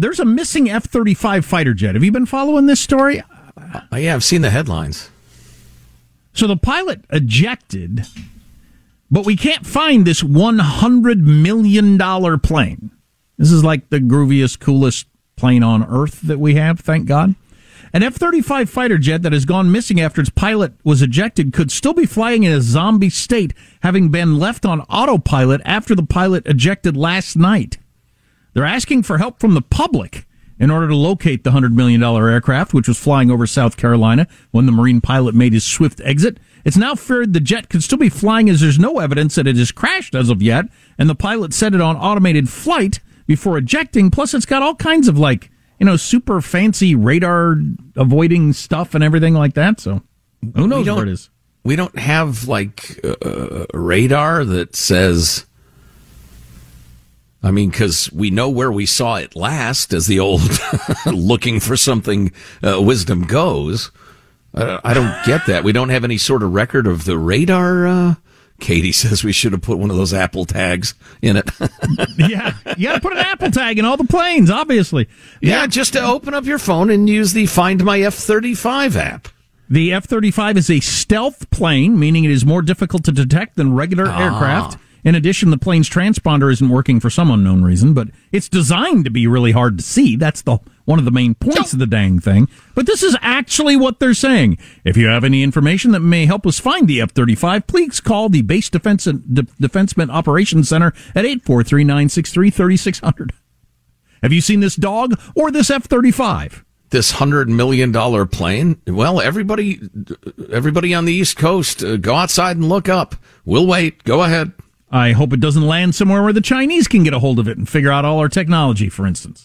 There's a missing F 35 fighter jet. Have you been following this story? Uh, yeah, I've seen the headlines. So the pilot ejected, but we can't find this $100 million plane. This is like the grooviest, coolest plane on earth that we have, thank God. An F 35 fighter jet that has gone missing after its pilot was ejected could still be flying in a zombie state, having been left on autopilot after the pilot ejected last night. They're asking for help from the public in order to locate the $100 million aircraft, which was flying over South Carolina when the Marine pilot made his swift exit. It's now feared the jet could still be flying as there's no evidence that it has crashed as of yet, and the pilot set it on automated flight before ejecting. Plus, it's got all kinds of like, you know, super fancy radar avoiding stuff and everything like that. So who knows where it is? We don't have like a radar that says I mean, because we know where we saw it last, as the old looking for something uh, wisdom goes. Uh, I don't get that. We don't have any sort of record of the radar. Uh, Katie says we should have put one of those Apple tags in it. yeah, you got to put an Apple tag in all the planes, obviously. Yeah, yeah, just to open up your phone and use the Find My F 35 app. The F 35 is a stealth plane, meaning it is more difficult to detect than regular ah. aircraft. In addition, the plane's transponder isn't working for some unknown reason, but it's designed to be really hard to see. That's the one of the main points of the dang thing. But this is actually what they're saying. If you have any information that may help us find the F-35, please call the Base Defense and De- Defenseman Operations Center at 843-963-3600. Have you seen this dog or this F-35? This hundred million dollar plane. Well, everybody, everybody on the East Coast, uh, go outside and look up. We'll wait. Go ahead. I hope it doesn't land somewhere where the Chinese can get a hold of it and figure out all our technology, for instance.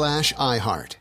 slash iHeart.